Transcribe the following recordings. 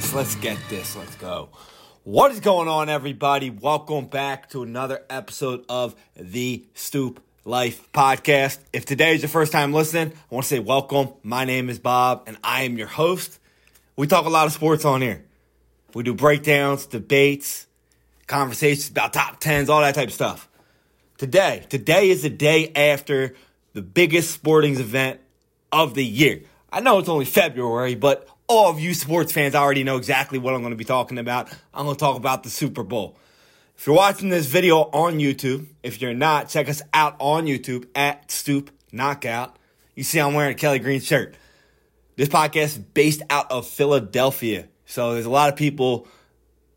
this. Let's get this. Let's go. What is going on, everybody? Welcome back to another episode of the Stoop Life Podcast. If today is your first time listening, I want to say welcome. My name is Bob, and I am your host. We talk a lot of sports on here. We do breakdowns, debates, conversations about top tens, all that type of stuff. Today, today is the day after the biggest sporting event of the year. I know it's only February, but all of you sports fans already know exactly what I'm going to be talking about. I'm going to talk about the Super Bowl. If you're watching this video on YouTube, if you're not, check us out on YouTube at Stoop Knockout. You see, I'm wearing a Kelly Green shirt. This podcast is based out of Philadelphia. So there's a lot of people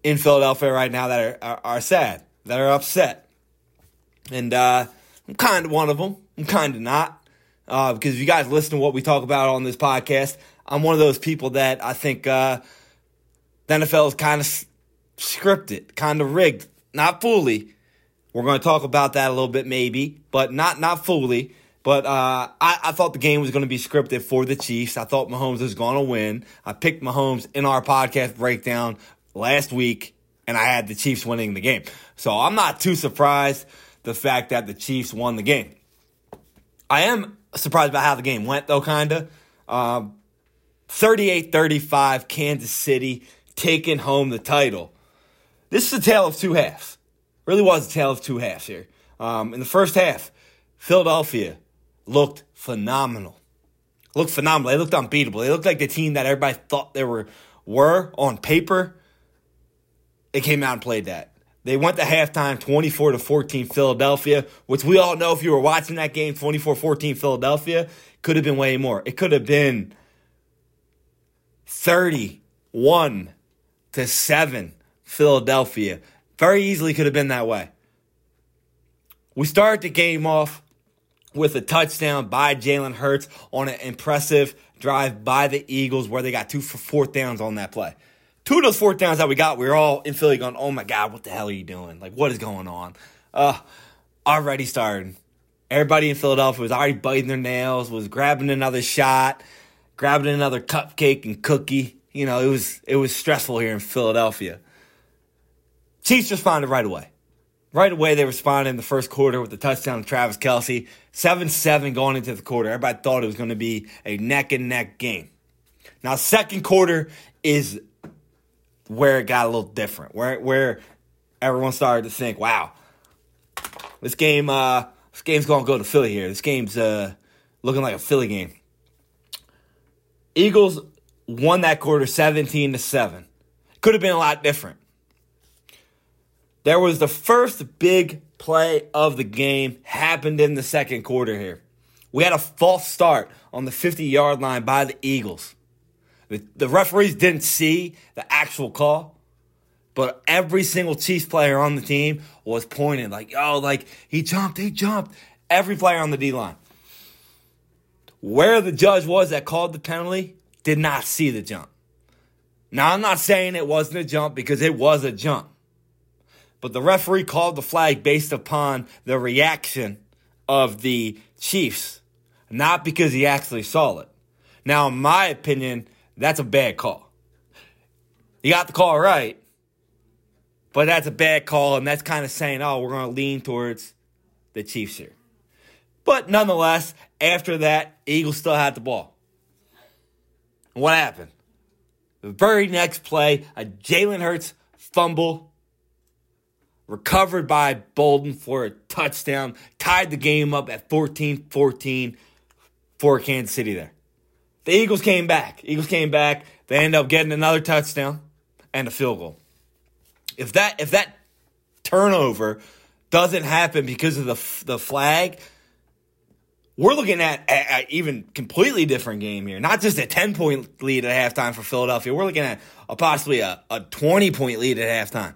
in Philadelphia right now that are, are, are sad, that are upset. And uh, I'm kind of one of them. I'm kind of not. Uh, because if you guys listen to what we talk about on this podcast, I'm one of those people that I think uh, the NFL is kind of scripted, kind of rigged, not fully. We're going to talk about that a little bit, maybe, but not not fully. But uh, I, I, thought the game was going to be scripted for the Chiefs. I thought Mahomes was going to win. I picked Mahomes in our podcast breakdown last week, and I had the Chiefs winning the game. So I'm not too surprised the fact that the Chiefs won the game. I am surprised about how the game went, though, kind of. Uh, 38 35, Kansas City taking home the title. This is a tale of two halves. Really was a tale of two halves here. Um, in the first half, Philadelphia looked phenomenal. Looked phenomenal. They looked unbeatable. They looked like the team that everybody thought they were were on paper. They came out and played that. They went to halftime 24 to 14 Philadelphia, which we all know if you were watching that game 24-14 Philadelphia, could have been way more. It could have been 31 to 7 Philadelphia. Very easily could have been that way. We started the game off with a touchdown by Jalen Hurts on an impressive drive by the Eagles where they got two for fourth downs on that play. Two of those fourth downs that we got, we were all in Philly going, oh my God, what the hell are you doing? Like, what is going on? Uh, already starting. Everybody in Philadelphia was already biting their nails, was grabbing another shot grabbing another cupcake and cookie. You know, it was it was stressful here in Philadelphia. Chiefs responded right away. Right away, they responded in the first quarter with the touchdown to Travis Kelce. 7 7 going into the quarter. Everybody thought it was going to be a neck and neck game. Now, second quarter is where it got a little different, where, where everyone started to think, wow, this game, uh, this game's going to go to Philly here. This game's uh, looking like a Philly game. Eagles won that quarter 17 to 7. Could have been a lot different. There was the first big play of the game happened in the second quarter here. We had a false start on the 50 yard line by the Eagles. The referees didn't see the actual call, but every single Chiefs player on the team was pointing like, "Oh, like he jumped, he jumped." Every player on the D line. Where the judge was that called the penalty did not see the jump. Now, I'm not saying it wasn't a jump because it was a jump. But the referee called the flag based upon the reaction of the Chiefs, not because he actually saw it. Now, in my opinion, that's a bad call. You got the call right, but that's a bad call, and that's kind of saying, oh, we're going to lean towards the Chiefs here. But nonetheless, after that, Eagles still had the ball. What happened? The very next play, a Jalen Hurts fumble, recovered by Bolton for a touchdown, tied the game up at 14 14 for Kansas City there. The Eagles came back. Eagles came back. They end up getting another touchdown and a field goal. If that if that turnover doesn't happen because of the the flag, we're looking at an even completely different game here. Not just a 10 point lead at halftime for Philadelphia. We're looking at a possibly a, a 20 point lead at halftime.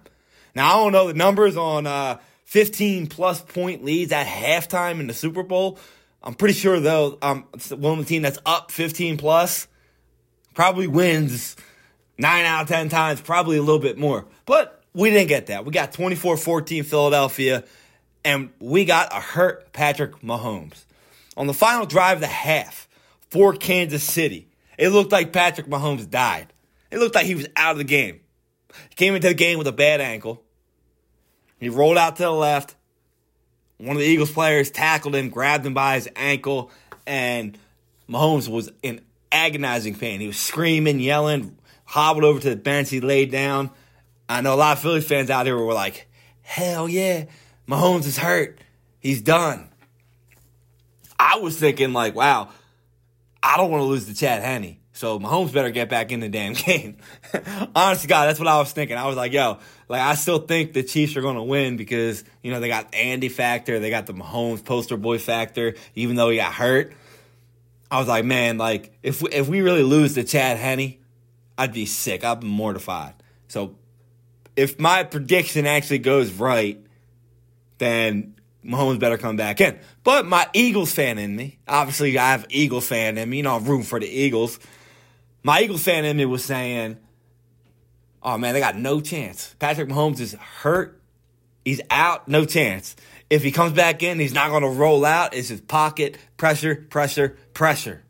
Now, I don't know the numbers on uh, 15 plus point leads at halftime in the Super Bowl. I'm pretty sure, though, um, one of the team that's up 15 plus probably wins nine out of 10 times, probably a little bit more. But we didn't get that. We got 24 14 Philadelphia, and we got a hurt Patrick Mahomes on the final drive of the half for Kansas City, it looked like Patrick Mahomes died. It looked like he was out of the game. He came into the game with a bad ankle. He rolled out to the left. One of the Eagles players tackled him, grabbed him by his ankle, and Mahomes was in agonizing pain. He was screaming, yelling, hobbled over to the bench. He laid down. I know a lot of Philly fans out there were like, hell yeah, Mahomes is hurt. He's done. I was thinking, like, wow, I don't want to lose to Chad Henne. So Mahomes better get back in the damn game. Honestly, God, that's what I was thinking. I was like, yo, like I still think the Chiefs are to win because you know they got Andy factor, they got the Mahomes poster boy factor, even though he got hurt. I was like, man, like if we, if we really lose to Chad Henne, I'd be sick. I'd be mortified. So if my prediction actually goes right, then Mahomes better come back in. But my Eagles fan in me, obviously I have Eagles fan in me, you know, rooting for the Eagles. My Eagles fan in me was saying, oh man, they got no chance. Patrick Mahomes is hurt. He's out, no chance. If he comes back in, he's not going to roll out. It's his pocket, pressure, pressure, pressure.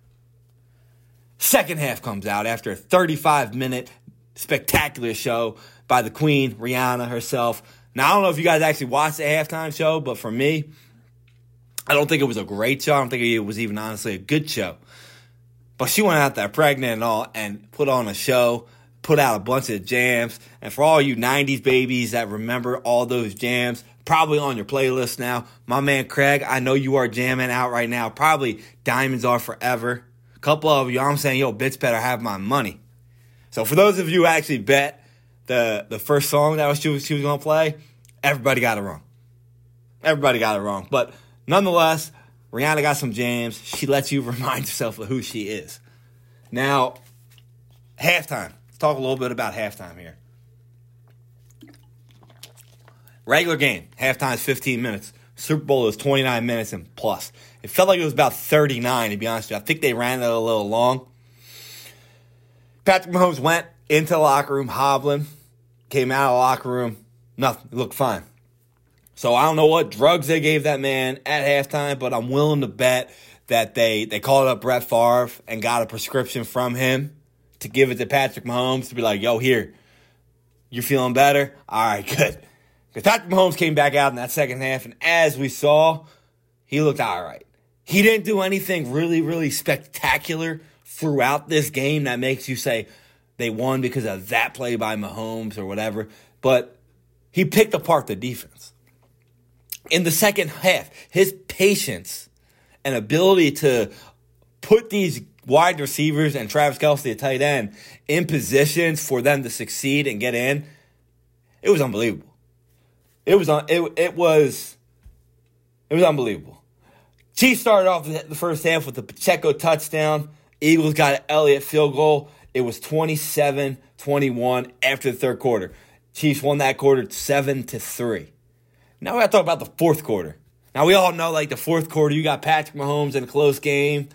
Second half comes out after a 35 minute spectacular show by the Queen, Rihanna herself. Now, I don't know if you guys actually watched the halftime show, but for me, I don't think it was a great show. I don't think it was even honestly a good show. But she went out there pregnant and all and put on a show, put out a bunch of jams. And for all you 90s babies that remember all those jams, probably on your playlist now, my man Craig, I know you are jamming out right now. Probably Diamonds Are Forever. A couple of you, I'm saying, yo, bitch better have my money. So for those of you who actually bet the the first song that she was, she was gonna play, everybody got it wrong. Everybody got it wrong. But nonetheless, Rihanna got some jams. She lets you remind yourself of who she is. Now, halftime. Let's talk a little bit about halftime here. Regular game, halftime is 15 minutes. Super Bowl is 29 minutes and plus. It felt like it was about 39, to be honest with you. I think they ran it a little long. Patrick Mahomes went into the locker room hobbling, came out of the locker room, nothing. It looked fine. So I don't know what drugs they gave that man at halftime, but I'm willing to bet that they, they called up Brett Favre and got a prescription from him to give it to Patrick Mahomes to be like, yo, here, you're feeling better? All right, good. Because Patrick Mahomes came back out in that second half, and as we saw, he looked all right. He didn't do anything really, really spectacular throughout this game that makes you say they won because of that play by Mahomes or whatever. But he picked apart the defense. In the second half, his patience and ability to put these wide receivers and Travis Kelce, a tight end, in positions for them to succeed and get in, it was unbelievable. It was it, it was it was unbelievable. Chiefs started off the first half with the Pacheco touchdown. Eagles got an Elliott field goal. It was 27 21 after the third quarter. Chiefs won that quarter 7 to 3. Now we got to talk about the fourth quarter. Now we all know, like the fourth quarter, you got Patrick Mahomes in a close game.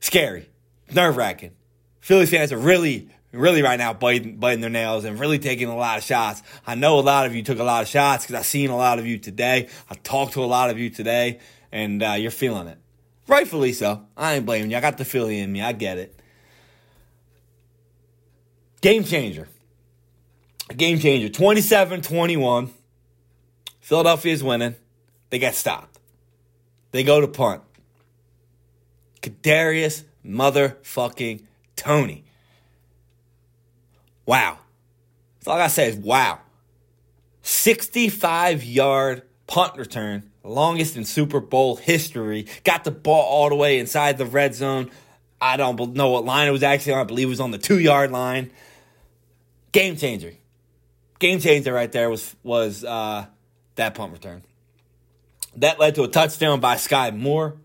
Scary, nerve wracking. Philly fans are really, really right now biting, biting their nails and really taking a lot of shots. I know a lot of you took a lot of shots because I've seen a lot of you today. I talked to a lot of you today, and uh, you're feeling it. Rightfully so. I ain't blaming you. I got the Philly in me. I get it. Game changer. Game changer. 27 21. Philadelphia's winning. They get stopped. They go to punt. Kadarius motherfucking Toney. Wow. That's all I gotta say is wow. 65 yard punt return, longest in Super Bowl history. Got the ball all the way inside the red zone. I don't know what line it was actually on. I believe it was on the two yard line. Game changer. Game changer right there was was uh, that punt return. That led to a touchdown by Skyy Moore.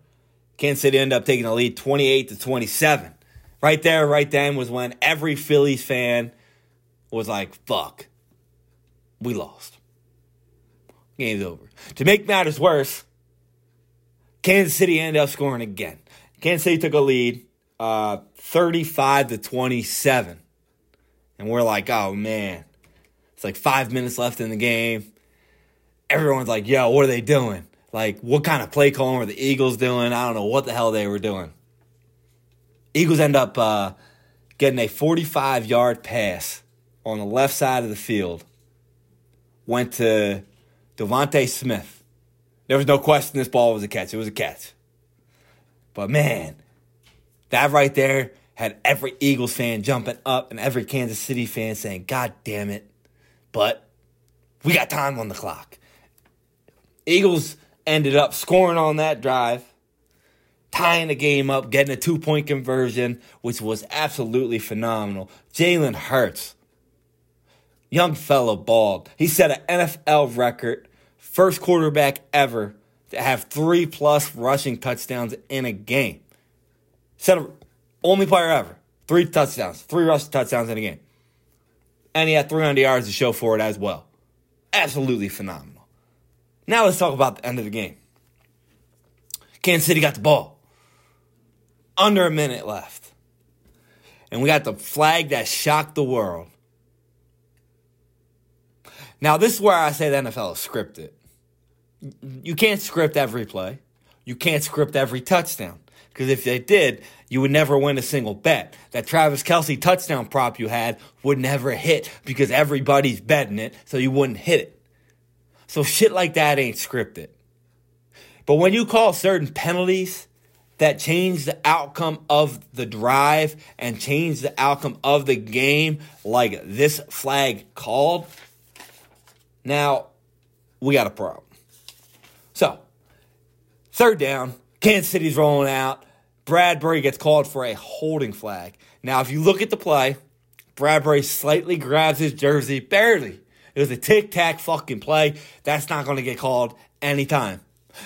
Kansas City ended up taking the lead 28 to 27. Right there, right then was when every Phillies fan was like, fuck, we lost. Game's over. To make matters worse, Kansas City ended up scoring again. Kansas City took a lead, uh, 35 to 27. And we're like, oh man, it's like five minutes left in the game. Everyone's like, yo, what are they doing? Like, what kind of play calling were the Eagles doing? I don't know what the hell they were doing. Eagles end up uh, getting a 45 yard pass on the left side of the field went to DeVonta Smith. There was no question this ball was a catch. It was a catch. But man, that right there had every Eagles fan jumping up and every Kansas City fan saying, God damn it. But we got time on the clock. Eagles ended up scoring on that drive, tying the game up, getting a two point conversion, which was absolutely phenomenal. Jalen Hurts, young fellow, balled. He set an NFL record, first quarterback ever to have three plus rushing touchdowns in a game. Set a, only player ever. Three touchdowns, three rushing touchdowns in a game. And he had 300 yards to show for it as well. Absolutely phenomenal. Now let's talk about the end of the game. Kansas City got the ball. Under a minute left. And we got the flag that shocked the world. Now, this is where I say the NFL is scripted. You can't script every play. You can't script every touchdown. Because if they did, you would never win a single bet. That Travis Kelce touchdown prop you had would never hit because everybody's betting it, so you wouldn't hit it. So shit like that ain't scripted. But when you call certain penalties that change the outcome of the drive and change the outcome of the game, like this flag called, now we got a problem. So, third down, Kansas City's rolling out. Bradberry gets called for a holding flag. Now, if you look at the play, Bradberry slightly grabs his jersey, barely. It was a tic tac fucking play. That's not going to get called anytime.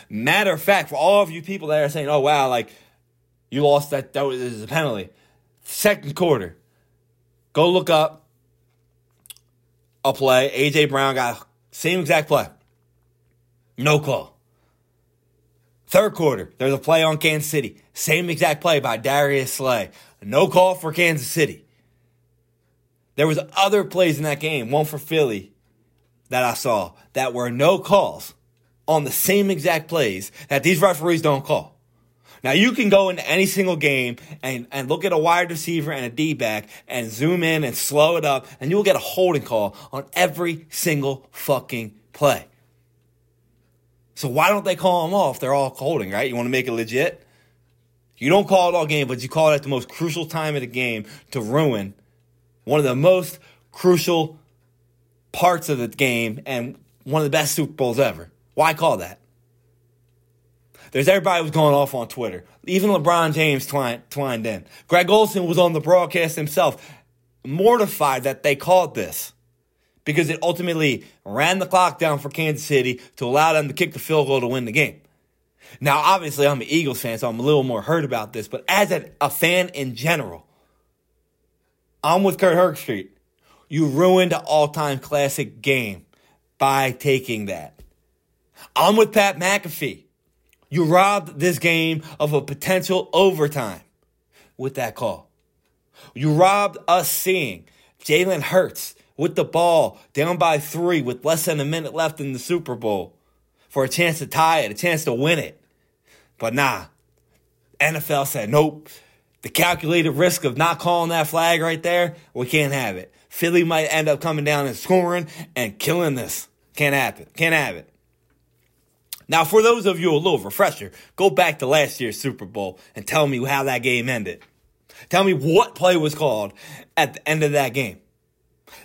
Matter of fact, for all of you people that are saying, oh, wow, like, you lost that, that was a penalty. Second quarter, go look up a play. A.J. Brown got same exact play. No call. Third quarter, there's a play on Kansas City. Same exact play by Darius Slay. No call for Kansas City. There was other plays in that game, one for Philly that I saw that were no calls on the same exact plays that these referees don't call. Now you can go into any single game and, and look at a wide receiver and a D back and zoom in and slow it up and you'll get a holding call on every single fucking play. So why don't they call them off? They're all holding, right? You want to make it legit? You don't call it all game, but you call it at the most crucial time of the game to ruin one of the most crucial parts of the game and one of the best Super Bowls ever. Why call that? There's everybody was going off on Twitter. Even LeBron James twined, twined in. Greg Olsen was on the broadcast himself, mortified that they called this because it ultimately ran the clock down for Kansas City to allow them to kick the field goal to win the game. Now, obviously, I'm an Eagles fan, so I'm a little more hurt about this, but as a, a fan in general, I'm with Kirk Herbstreit. You ruined an all time classic game by taking that. I'm with Pat McAfee. You robbed this game of a potential overtime with that call. You robbed us seeing Jalen Hurts with the ball down by three with less than a minute left in the Super Bowl for a chance to tie it, a chance to win it. But nah, NFL said, nope. The calculated risk of not calling that flag right there, we can't have it. Philly might end up coming down and scoring and killing this. Can't happen. Can't have it. Now, for those of you a little refresher, go back to last year's Super Bowl and tell me how that game ended. Tell me what play was called at the end of that game.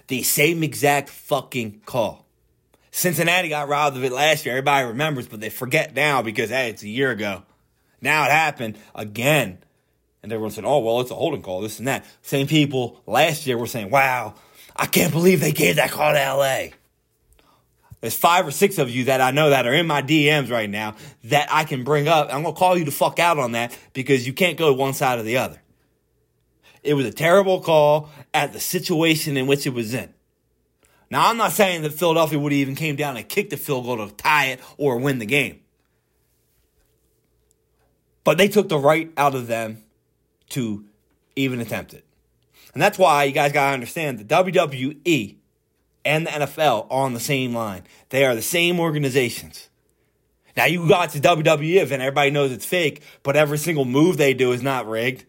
The same exact fucking call. Cincinnati got robbed of it last year. Everybody remembers, but they forget now because, hey, it's a year ago. Now it happened again. And everyone said, oh, well, it's a holding call, this and that. Same people last year were saying, wow, I can't believe they gave that call to LA. There's five or six of you that I know that are in my DMs right now that I can bring up. I'm going to call you the fuck out on that because you can't go one side or the other. It was a terrible call at the situation in which it was in. Now, I'm not saying that Philadelphia would have even came down and kicked the field goal to tie it or win the game. But they took the right out of them to even attempt it. And that's why you guys got to understand the WWE and the NFL are on the same line. They are the same organizations. Now you got to WWE and everybody knows it's fake, but every single move they do is not rigged.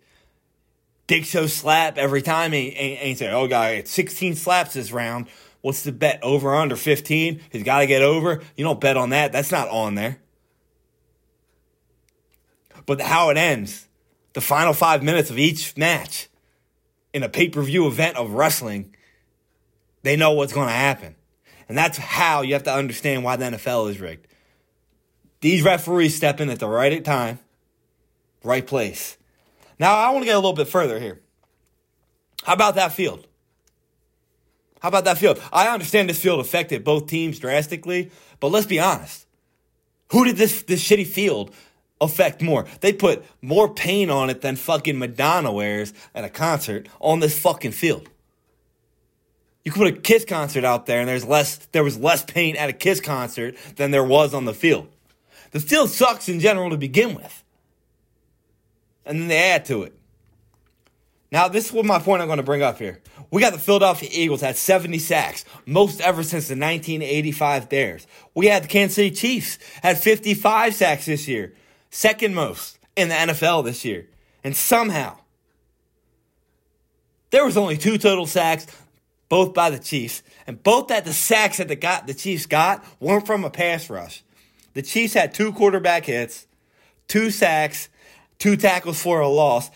Dick show slap every time and, and, and say, oh, guy, it's 16 slaps this round. What's the bet? Over under 15? He's got to get over. You don't bet on that. That's not on there. But how it ends, the final five minutes of each match in a pay per view event of wrestling, they know what's going to happen. And that's how you have to understand why the NFL is rigged. These referees step in at the right time, right place. Now, I want to get a little bit further here. How about that field? How about that field? I understand this field affected both teams drastically, but let's be honest. Who did this, this shitty field affect more? They put more paint on it than fucking Madonna wears at a concert on this fucking field. You could put a Kiss concert out there and there's less there was less paint at a Kiss concert than there was on the field. The field sucks in general to begin with. And then they add to it. Now, this is what my point I'm going to bring up here. We got the Philadelphia Eagles at 70 sacks, most ever since the 1985 Bears. We had the Kansas City Chiefs at 55 sacks this year, second most in the NFL this year. And somehow, there was only two total sacks, both by the Chiefs, and both that the sacks that the, got, the Chiefs got weren't from a pass rush. The Chiefs had two quarterback hits, two sacks, two tackles for a loss.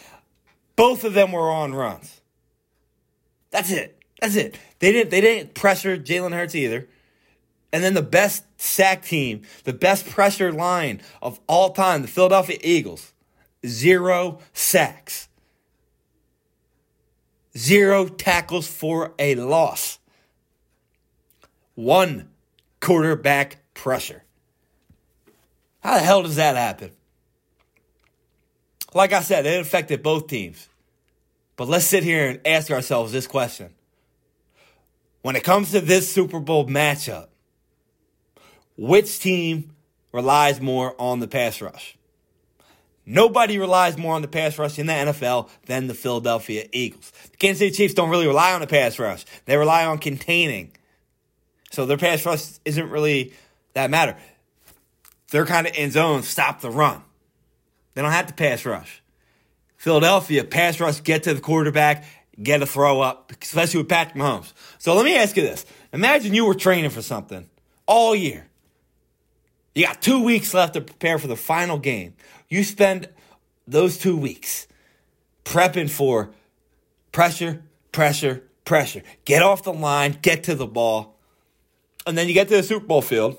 Both of them were on runs. That's it. That's it. They didn't they didn't pressure Jalen Hurts either. And then the best sack team, the best pressure line of all time, the Philadelphia Eagles, zero sacks. Zero tackles for a loss. One quarterback pressure. How the hell does that happen? Like I said, it affected both teams. But let's sit here and ask ourselves this question. When it comes to this Super Bowl matchup, which team relies more on the pass rush? Nobody relies more on the pass rush in the NFL than the Philadelphia Eagles. The Kansas City Chiefs don't really rely on the pass rush. They rely on containing. So their pass rush isn't really that matter. They're kind of in zone, stop the run. They don't have to pass rush. Philadelphia, pass rush, get to the quarterback, get a throw up, especially with Patrick Mahomes. So let me ask you this. Imagine you were training for something all year. You got two weeks left to prepare for the final game. You spend those two weeks prepping for pressure, pressure, pressure. Get off the line, get to the ball. And then you get to the Super Bowl field.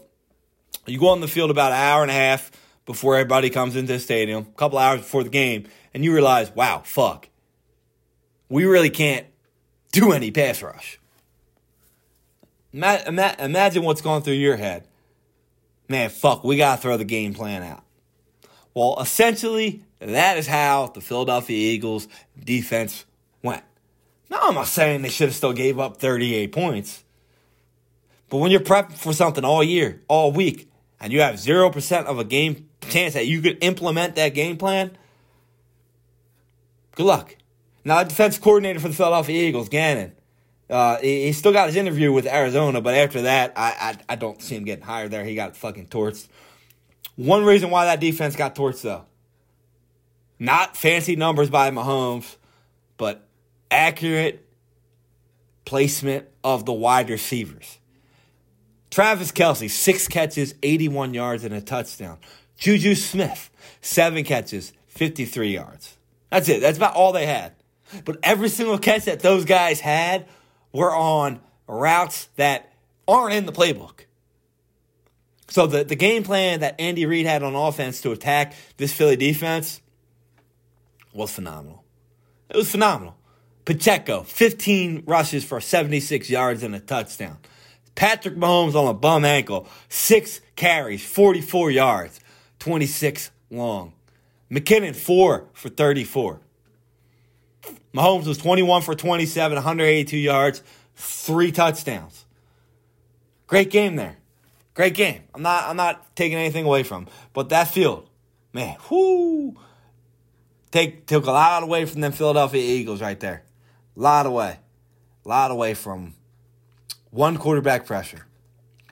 You go on the field about an hour and a half before everybody comes into the stadium, a couple hours before the game, and you realize, wow, fuck, we really can't do any pass rush. Imagine what's going through your head. Man, fuck, we got to throw the game plan out. Well, essentially, that is how the Philadelphia Eagles defense went. Now, I'm not saying they should have still gave up 38 points. But when you're prepping for something all year, all week, and you have 0% of a game chance that you could implement that game plan, good luck. Now, defense coordinator for the Philadelphia Eagles, Gannon, uh, he, he, still got his interview with Arizona, but after that, I, I, I don't see him getting hired there. He got fucking torched. One reason why that defense got torched, though, not fancy numbers by Mahomes, but accurate placement of the wide receivers. Travis Kelce, six catches, 81 yards, and a touchdown. Juju Smith, seven catches, 53 yards. That's it. That's about all they had. But every single catch that those guys had were on routes that aren't in the playbook. So the, the game plan that Andy Reid had on offense to attack this Philly defense was phenomenal. It was phenomenal. Pacheco, 15 rushes for 76 yards and a touchdown. Patrick Mahomes on a bum ankle, six carries, 44 yards. 26 long. McKinnon, 4 for 34. Mahomes was 21 for 27, 182 yards, three touchdowns. Great game there. Great game. I'm not I'm not taking anything away from. But that field, man, whoo. Take took a lot away from them Philadelphia Eagles right there. A lot away. A lot away from one quarterback pressure.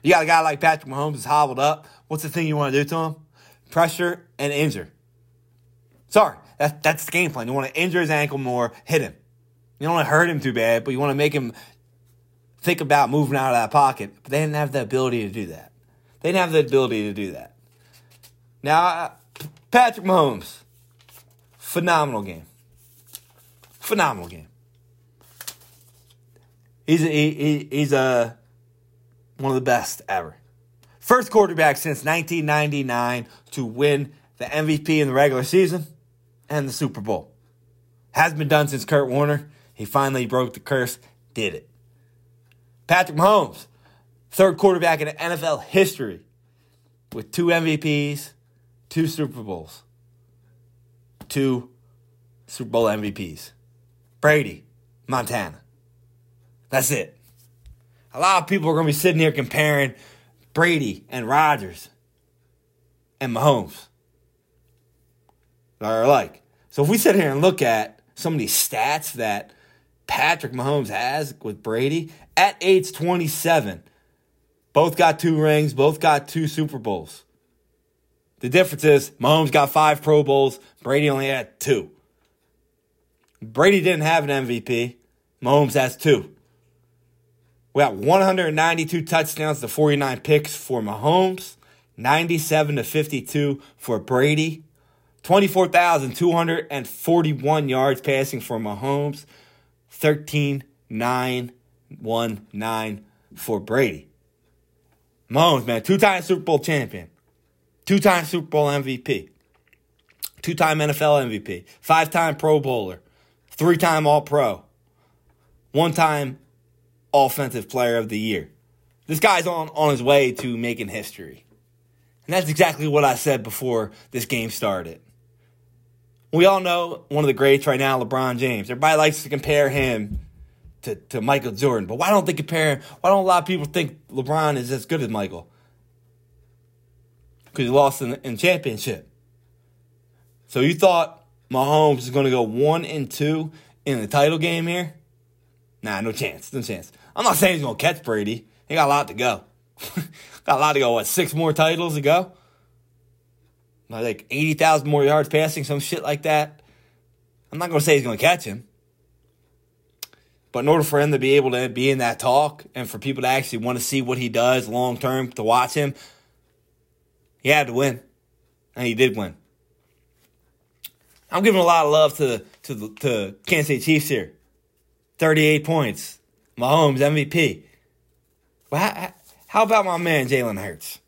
You got a guy like Patrick Mahomes is hobbled up. What's the thing you want to do to him? Pressure, and injure. Sorry, That, that's the game plan. You want to injure his ankle more, hit him. You don't want to hurt him too bad, but you want to make him think about moving out of that pocket. But they didn't have the ability to do that. They didn't have the ability to do that. Now, uh, Patrick Mahomes, phenomenal game. Phenomenal game. He's a, he, he's a one of the best ever. First quarterback since 1999 to win the MVP in the regular season and the Super Bowl. Hasn't been done since Kurt Warner. He finally broke the curse, did it. Patrick Mahomes, third quarterback in NFL history with two MVPs, two Super Bowls, two Super Bowl MVPs. Brady, Montana. That's it. A lot of people are going to be sitting here comparing Brady and Rodgers and Mahomes. Are alike. So if we sit here and look at some of these stats that Patrick Mahomes has with Brady at age 27, both got two rings, both got two Super Bowls. The difference is Mahomes got five Pro Bowls, Brady only had two. Brady didn't have an MVP, Mahomes has two. We got 192 touchdowns to 49 picks for Mahomes, 97 to 52 for Brady, 24,241 yards passing for Mahomes, 13 9 1 9 for Brady. Mahomes, man, two time Super Bowl champion, two time Super Bowl MVP, two time NFL MVP, five time Pro Bowler, three time All Pro, one time Offensive Player of the Year. This guy's on, on his way to making history. And that's exactly what I said before this game started. We all know one of the greats right now, LeBron James. Everybody likes to compare him to, to Michael Jordan. But why don't they compare him? Why don't a lot of people think LeBron is as good as Michael? Because he lost in, in championship. So you thought Mahomes is going to go one and two in the title game here? Nah, no chance. No chance. I'm not saying he's going to catch Brady. He got a lot to go. got a lot to go. What, six more titles to go? Like 80,000 more yards passing, some shit like that. I'm not to say he's to catch him. But in order for him to be able to be in that talk and for people to actually want to see what he does long term to watch him, he had to win. And he did win. I'm giving a lot of love to to the to Kansas City Chiefs here. 38 points. Mahomes MVP. But how, how about my man Jalen Hurts?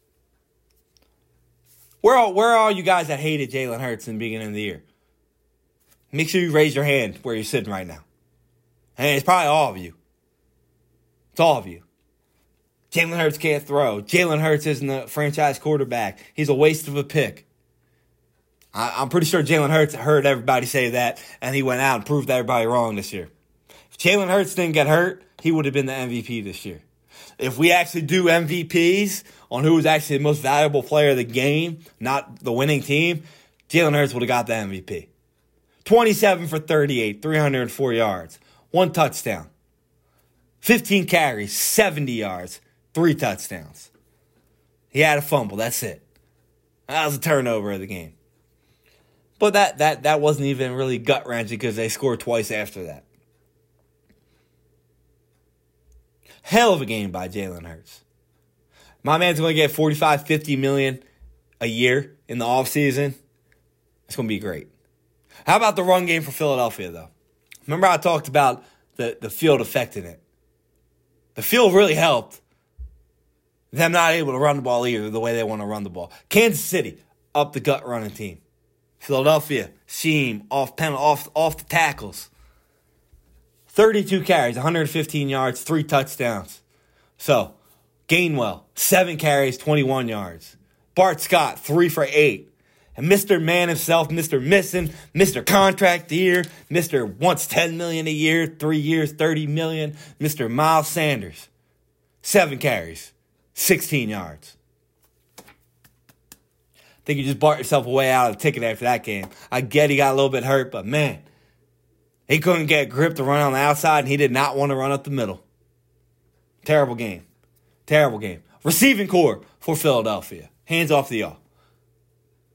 Where are, where are all you guys that hated Jalen Hurts in the beginning of the year? Make sure you raise your hand where you're sitting right now. And it's probably all of you. It's all of you. Jalen Hurts can't throw. Jalen Hurts isn't a franchise quarterback. He's a waste of a pick. I, am pretty sure Jalen Hurts heard everybody say that, and he went out and proved everybody wrong this year. If Jalen Hurts didn't get hurt, he would have been the MVP this year. If we actually do MVPs on who was actually the most valuable player of the game, not the winning team, Jalen Hurts would have got the MVP. 27 for 38, 304 yards, one touchdown, 15 carries, 70 yards, three touchdowns. He had a fumble. That's it. That was a turnover of the game. But that that that wasn't even really gut wrenching because they scored twice after that. Hell of a game by Jalen Hurts. My man's going to get 45, 50 million a year in the offseason. It's going to be great. How about the run game for Philadelphia, though? Remember, I talked about the, the field affecting it. The field really helped them not able to run the ball either the way they want to run the ball. Kansas City, up the gut running team. Philadelphia, seam, off pen, off, off the tackles. 32 carries, 115 yards, three touchdowns. So, Gainwell, seven carries, 21 yards. Bart Scott, three for eight. And Mr. Man himself, Mr. Missing, Mr. Contract Year, Mr. Wants 10 million a year, three years, 30 million, Mr. Miles Sanders, seven carries, 16 yards. I think you just bought yourself a way out of the ticket after that game. I get he got a little bit hurt, but man, he couldn't get grip to run on the outside, and he did not want to run up the middle. Terrible game. Terrible game. Receiving corps for Philadelphia. Hands off the y'all.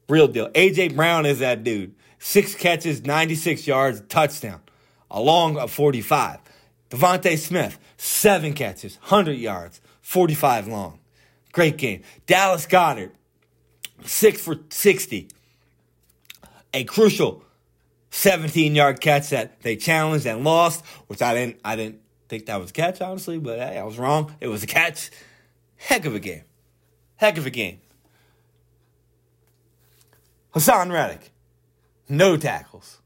Real deal. AJ Brown is that dude. Six catches, 96 yards, touchdown. A 45. DeVonta Smith, seven catches, 100 yards, 45 long. Great game. Dallas Goedert, six for 60. A crucial 17 yard catch that they challenged and lost, which I didn't I didn't think that was a catch, honestly, but hey, I was wrong. It was a catch. Heck of a game. Heck of a game. Haason Reddick, no tackles.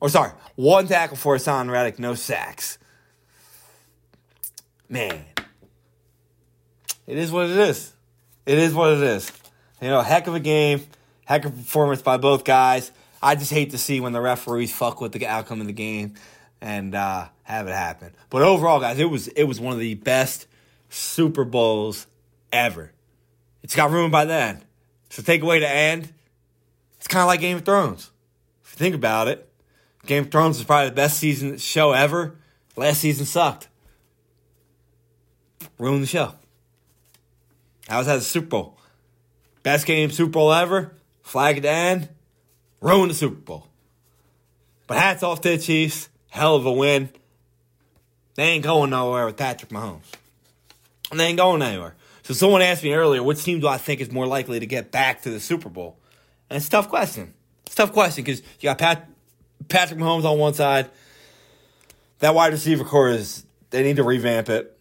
Or sorry, one tackle for Haason Reddick, no sacks. Man, it is what it is. It is what it is. You know, heck of a game, heck of a performance by both guys. I just hate to see when the referees fuck with the outcome of the game and uh, have it happen. But overall, guys, it was it was one of the best Super Bowls ever. It's got ruined by the end. So take away the end, it's kind of like Game of Thrones. If you think about it, Game of Thrones is probably the best season show ever. Last season sucked. Ruined the show. I was at the Super Bowl. Best game Super Bowl ever. Flag at the end. Ruined the Super Bowl. But hats off to the Chiefs. Hell of a win. They ain't going nowhere with Patrick Mahomes. And they ain't going anywhere. So someone asked me earlier, which team do I think is more likely to get back to the Super Bowl? And it's a tough question. It's a tough question because you got Pat, Patrick Mahomes on one side. That wide receiver corps is they need to revamp it.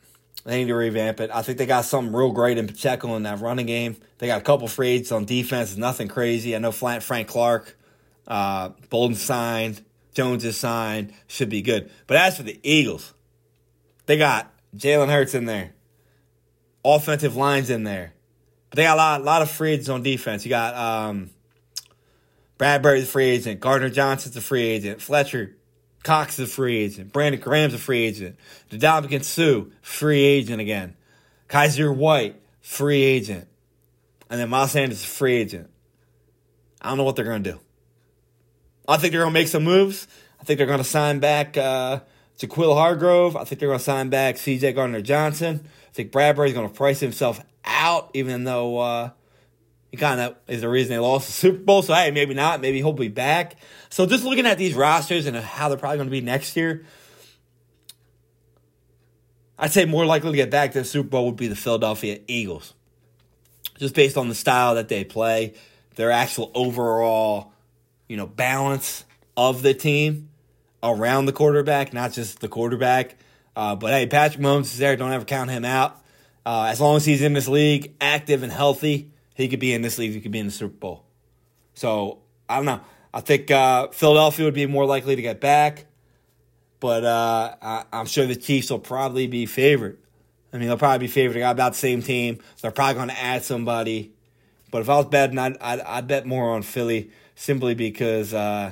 They need to revamp it. I think they got something real great in Pacheco in that running game. They got a couple free agents on defense. nothing crazy. I know Frank Clark, uh, Bolton signed, Jones is signed. Should be good. But as for the Eagles, they got Jalen Hurts in there, offensive lines in there. But they got a lot, a lot of free agents on defense. You got um, Bradberry's free agent. Gardner Johnson's a free agent. Fletcher Cox is a free agent. Brandon Graham's a free agent. The Ndamukong Suh, free agent again. Kyzir White, free agent. And then Miles Sanders, is a free agent. I don't know what they're going to do. I think they're going to make some moves. I think they're going to sign back uh, Jaquil Hargrave. I think they're going to sign back CJ Gardner Johnson. I think Bradberry's going to price himself out, even though uh, he kind of is the reason they lost the Super Bowl. So, hey, maybe not. Maybe he'll be back. So, just looking at these rosters and how they're probably going to be next year, I'd say more likely to get back to the Super Bowl would be the Philadelphia Eagles. Just based on the style that they play, their actual overall, you know, balance of the team around the quarterback, not just the quarterback. Uh, but hey, Patrick Mahomes is there. Don't ever count him out. Uh, as long as he's in this league, active and healthy, he could be in this league. He could be in the Super Bowl. So I don't know. I think uh, Philadelphia would be more likely to get back, but uh, I, am sure the Chiefs will probably be favored. I mean, they'll probably be favored. They got about the same team. They're probably going to add somebody. But if I was betting, I'd, I'd, I'd bet more on Philly simply because uh,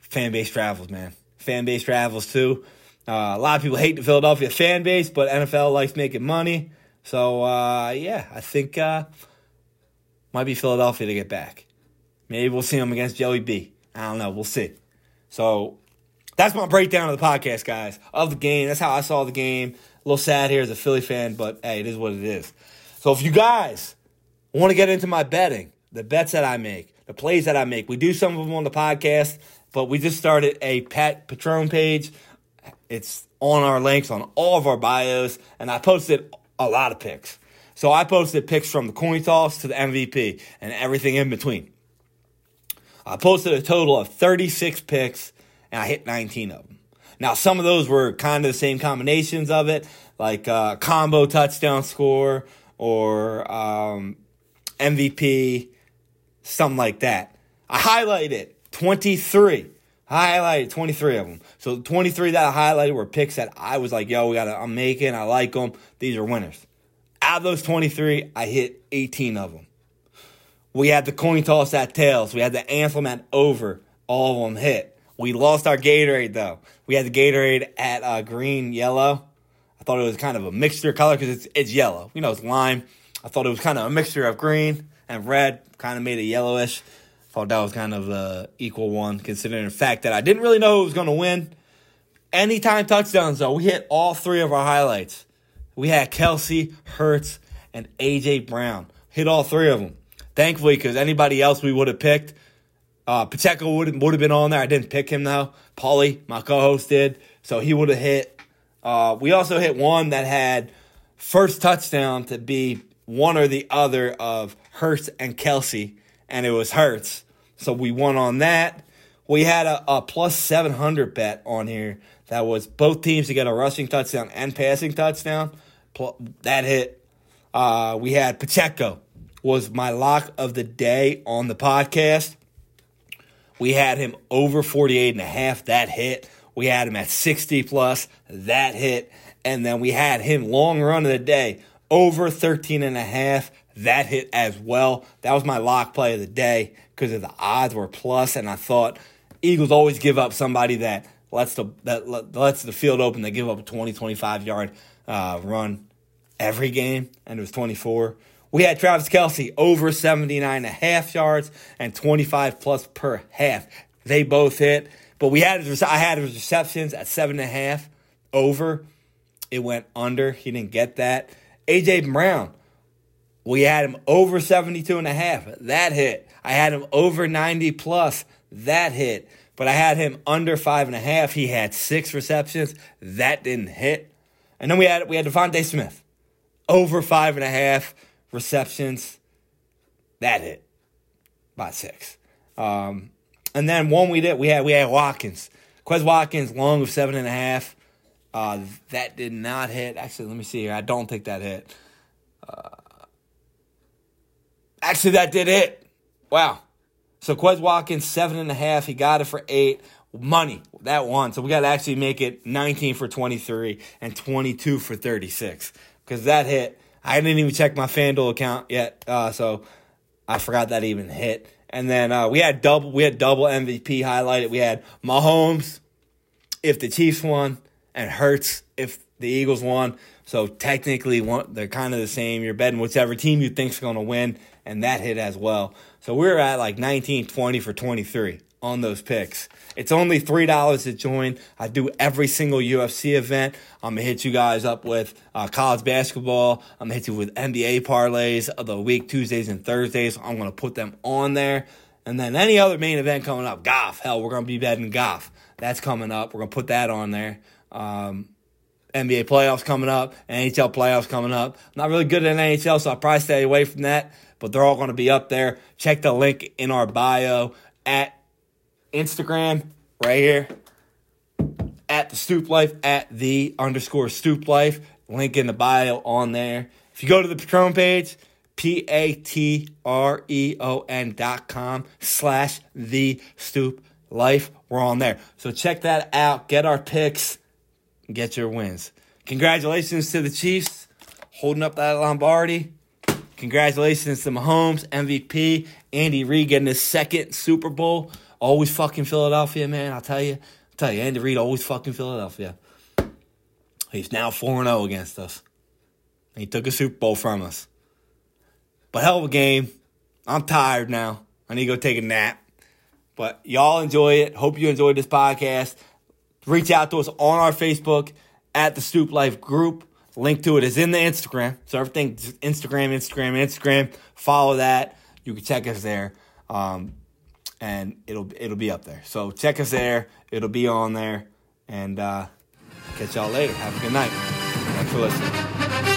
fan base travels, man. Fan base travels too. Uh, a lot of people hate the Philadelphia fan base, but NFL likes making money. So uh, yeah, I think uh, might be Philadelphia to get back. Maybe we'll see them against Joey B. I don't know. We'll see. So that's my breakdown of the podcast, guys, of the game. That's how I saw the game. A little sad here as a Philly fan, but hey, it is what it is. So if you guys want to get into my betting, the bets that I make, the plays that I make, we do some of them on the podcast, but we just started a Pat Patreon page. It's on our links on all of our bios, and I posted a lot of picks. So I posted picks from the coin toss to the MVP and everything in between. I posted a total of 36 picks and I hit 19 of them. Now, some of those were kind of the same combinations of it, like uh, combo touchdown score or um, MVP, something like that. I highlighted 23. Highlighted 23 of them. So 23 that I highlighted were picks that I was like, yo, we got I'm making. I like them. These are winners. Out of those 23, I hit 18 of them. We had the coin toss at tails. We had the anthem at over. All of them hit. We lost our Gatorade though. We had the Gatorade at uh, green, yellow. I thought it was kind of a mixture color because it's it's yellow. You know, it's lime. I thought it was kind of a mixture of green and red, kind of made it yellowish. Thought that was kind of a equal one, considering the fact that I didn't really know who was going to win. Anytime touchdowns though, we hit all three of our highlights. We had Kelce, Hurts, and AJ Brown hit all three of them. Thankfully, because anybody else we would have picked, uh, Pacheco would would have been on there. I didn't pick him though. Paulie, my co-host, did, so he would have hit. Uh, we also hit one that had first touchdown to be one or the other of Hurts and Kelce, and it was Hurts. So we won on that. We had a, a plus 700 bet on here that was both teams to get a rushing touchdown and passing touchdown. That hit. Uh, we had Pacheco was my lock of the day on the podcast. We had him over 48 and a half. That hit. We had him at 60 plus. That hit. And then we had him long run of the day over 13 and a half. That hit as well. That was my lock play of the day because the odds were plus, and I thought Eagles always give up somebody that lets the that lets the field open. They give up a 20, 25 yard uh, run every game, and it was 24. We had Travis Kelce over 79 and a half yards and 25 plus per half. They both hit, but we had I had his receptions at seven and a half over. It went under. He didn't get that. AJ Brown, we had him over 72 and a half. That hit. I had him over 90 plus. That hit. But I had him under five and a half. He had six receptions. That didn't hit. And then we had we had DeVonta Smith. Over five and a half receptions. That hit by six. Um, and then one we did, we had we had Watkins. Quez Watkins, long of seven and a half. Uh, that did not hit. Actually, let me see here. I don't think that hit. Uh, actually, that did it. Wow. So Quez Watkins, seven and a half. He got it for eight. Money, that one. So we got to actually make it 19 for 23 and 22 for 36. Because that hit. I didn't even check my FanDuel account yet. Uh, so I forgot that even hit. And then uh, we had double we had double MVP highlighted. We had Mahomes if the Chiefs won and Hurts if the Eagles won. So technically, one, they're kind of the same. You're betting whichever team you think's going to win, and that hit as well. So we're at like 19, 20 for 23 on those picks. It's only three dollars to join. I do every single UFC event. I'm gonna hit you guys up with uh, college basketball. I'm gonna hit you with NBA parlays of the week, Tuesdays and Thursdays. I'm gonna put them on there. And then any other main event coming up, golf. Hell, we're gonna be betting golf. That's coming up. We're gonna put that on there. Um, NBA playoffs coming up, NHL playoffs coming up. Not really good at NHL, so I'll probably stay away from that. But they're all going to be up there. Check the link in our bio at Instagram right here at the Stoop Life at the underscore Stoop Life. Link in the bio on there. If you go to the Patreon page, P A T R E O N dot com slash the Stoop Life. We're on there. So check that out. Get our picks get your wins. Congratulations to the Chiefs holding up that Lombardi. Congratulations to Mahomes, MVP, Andy Reid getting his second Super Bowl. Always fucking Philadelphia, man. I'll tell you. I'll tell you, Andy Reid always fucking Philadelphia. He's now 4 0 against us. He took a Super Bowl from us. But hell of a game. I'm tired now. I need to go take a nap. But y'all enjoy it. Hope you enjoyed this podcast reach out to us on our Facebook at the Stoop Life group. Link to it is in the Instagram. So everything Instagram, Instagram, Instagram. Follow that. You can check us there. Um, and it'll it'll be up there. So check us there. It'll be on there. And uh, catch y'all later. Have a good night. Thanks for listening.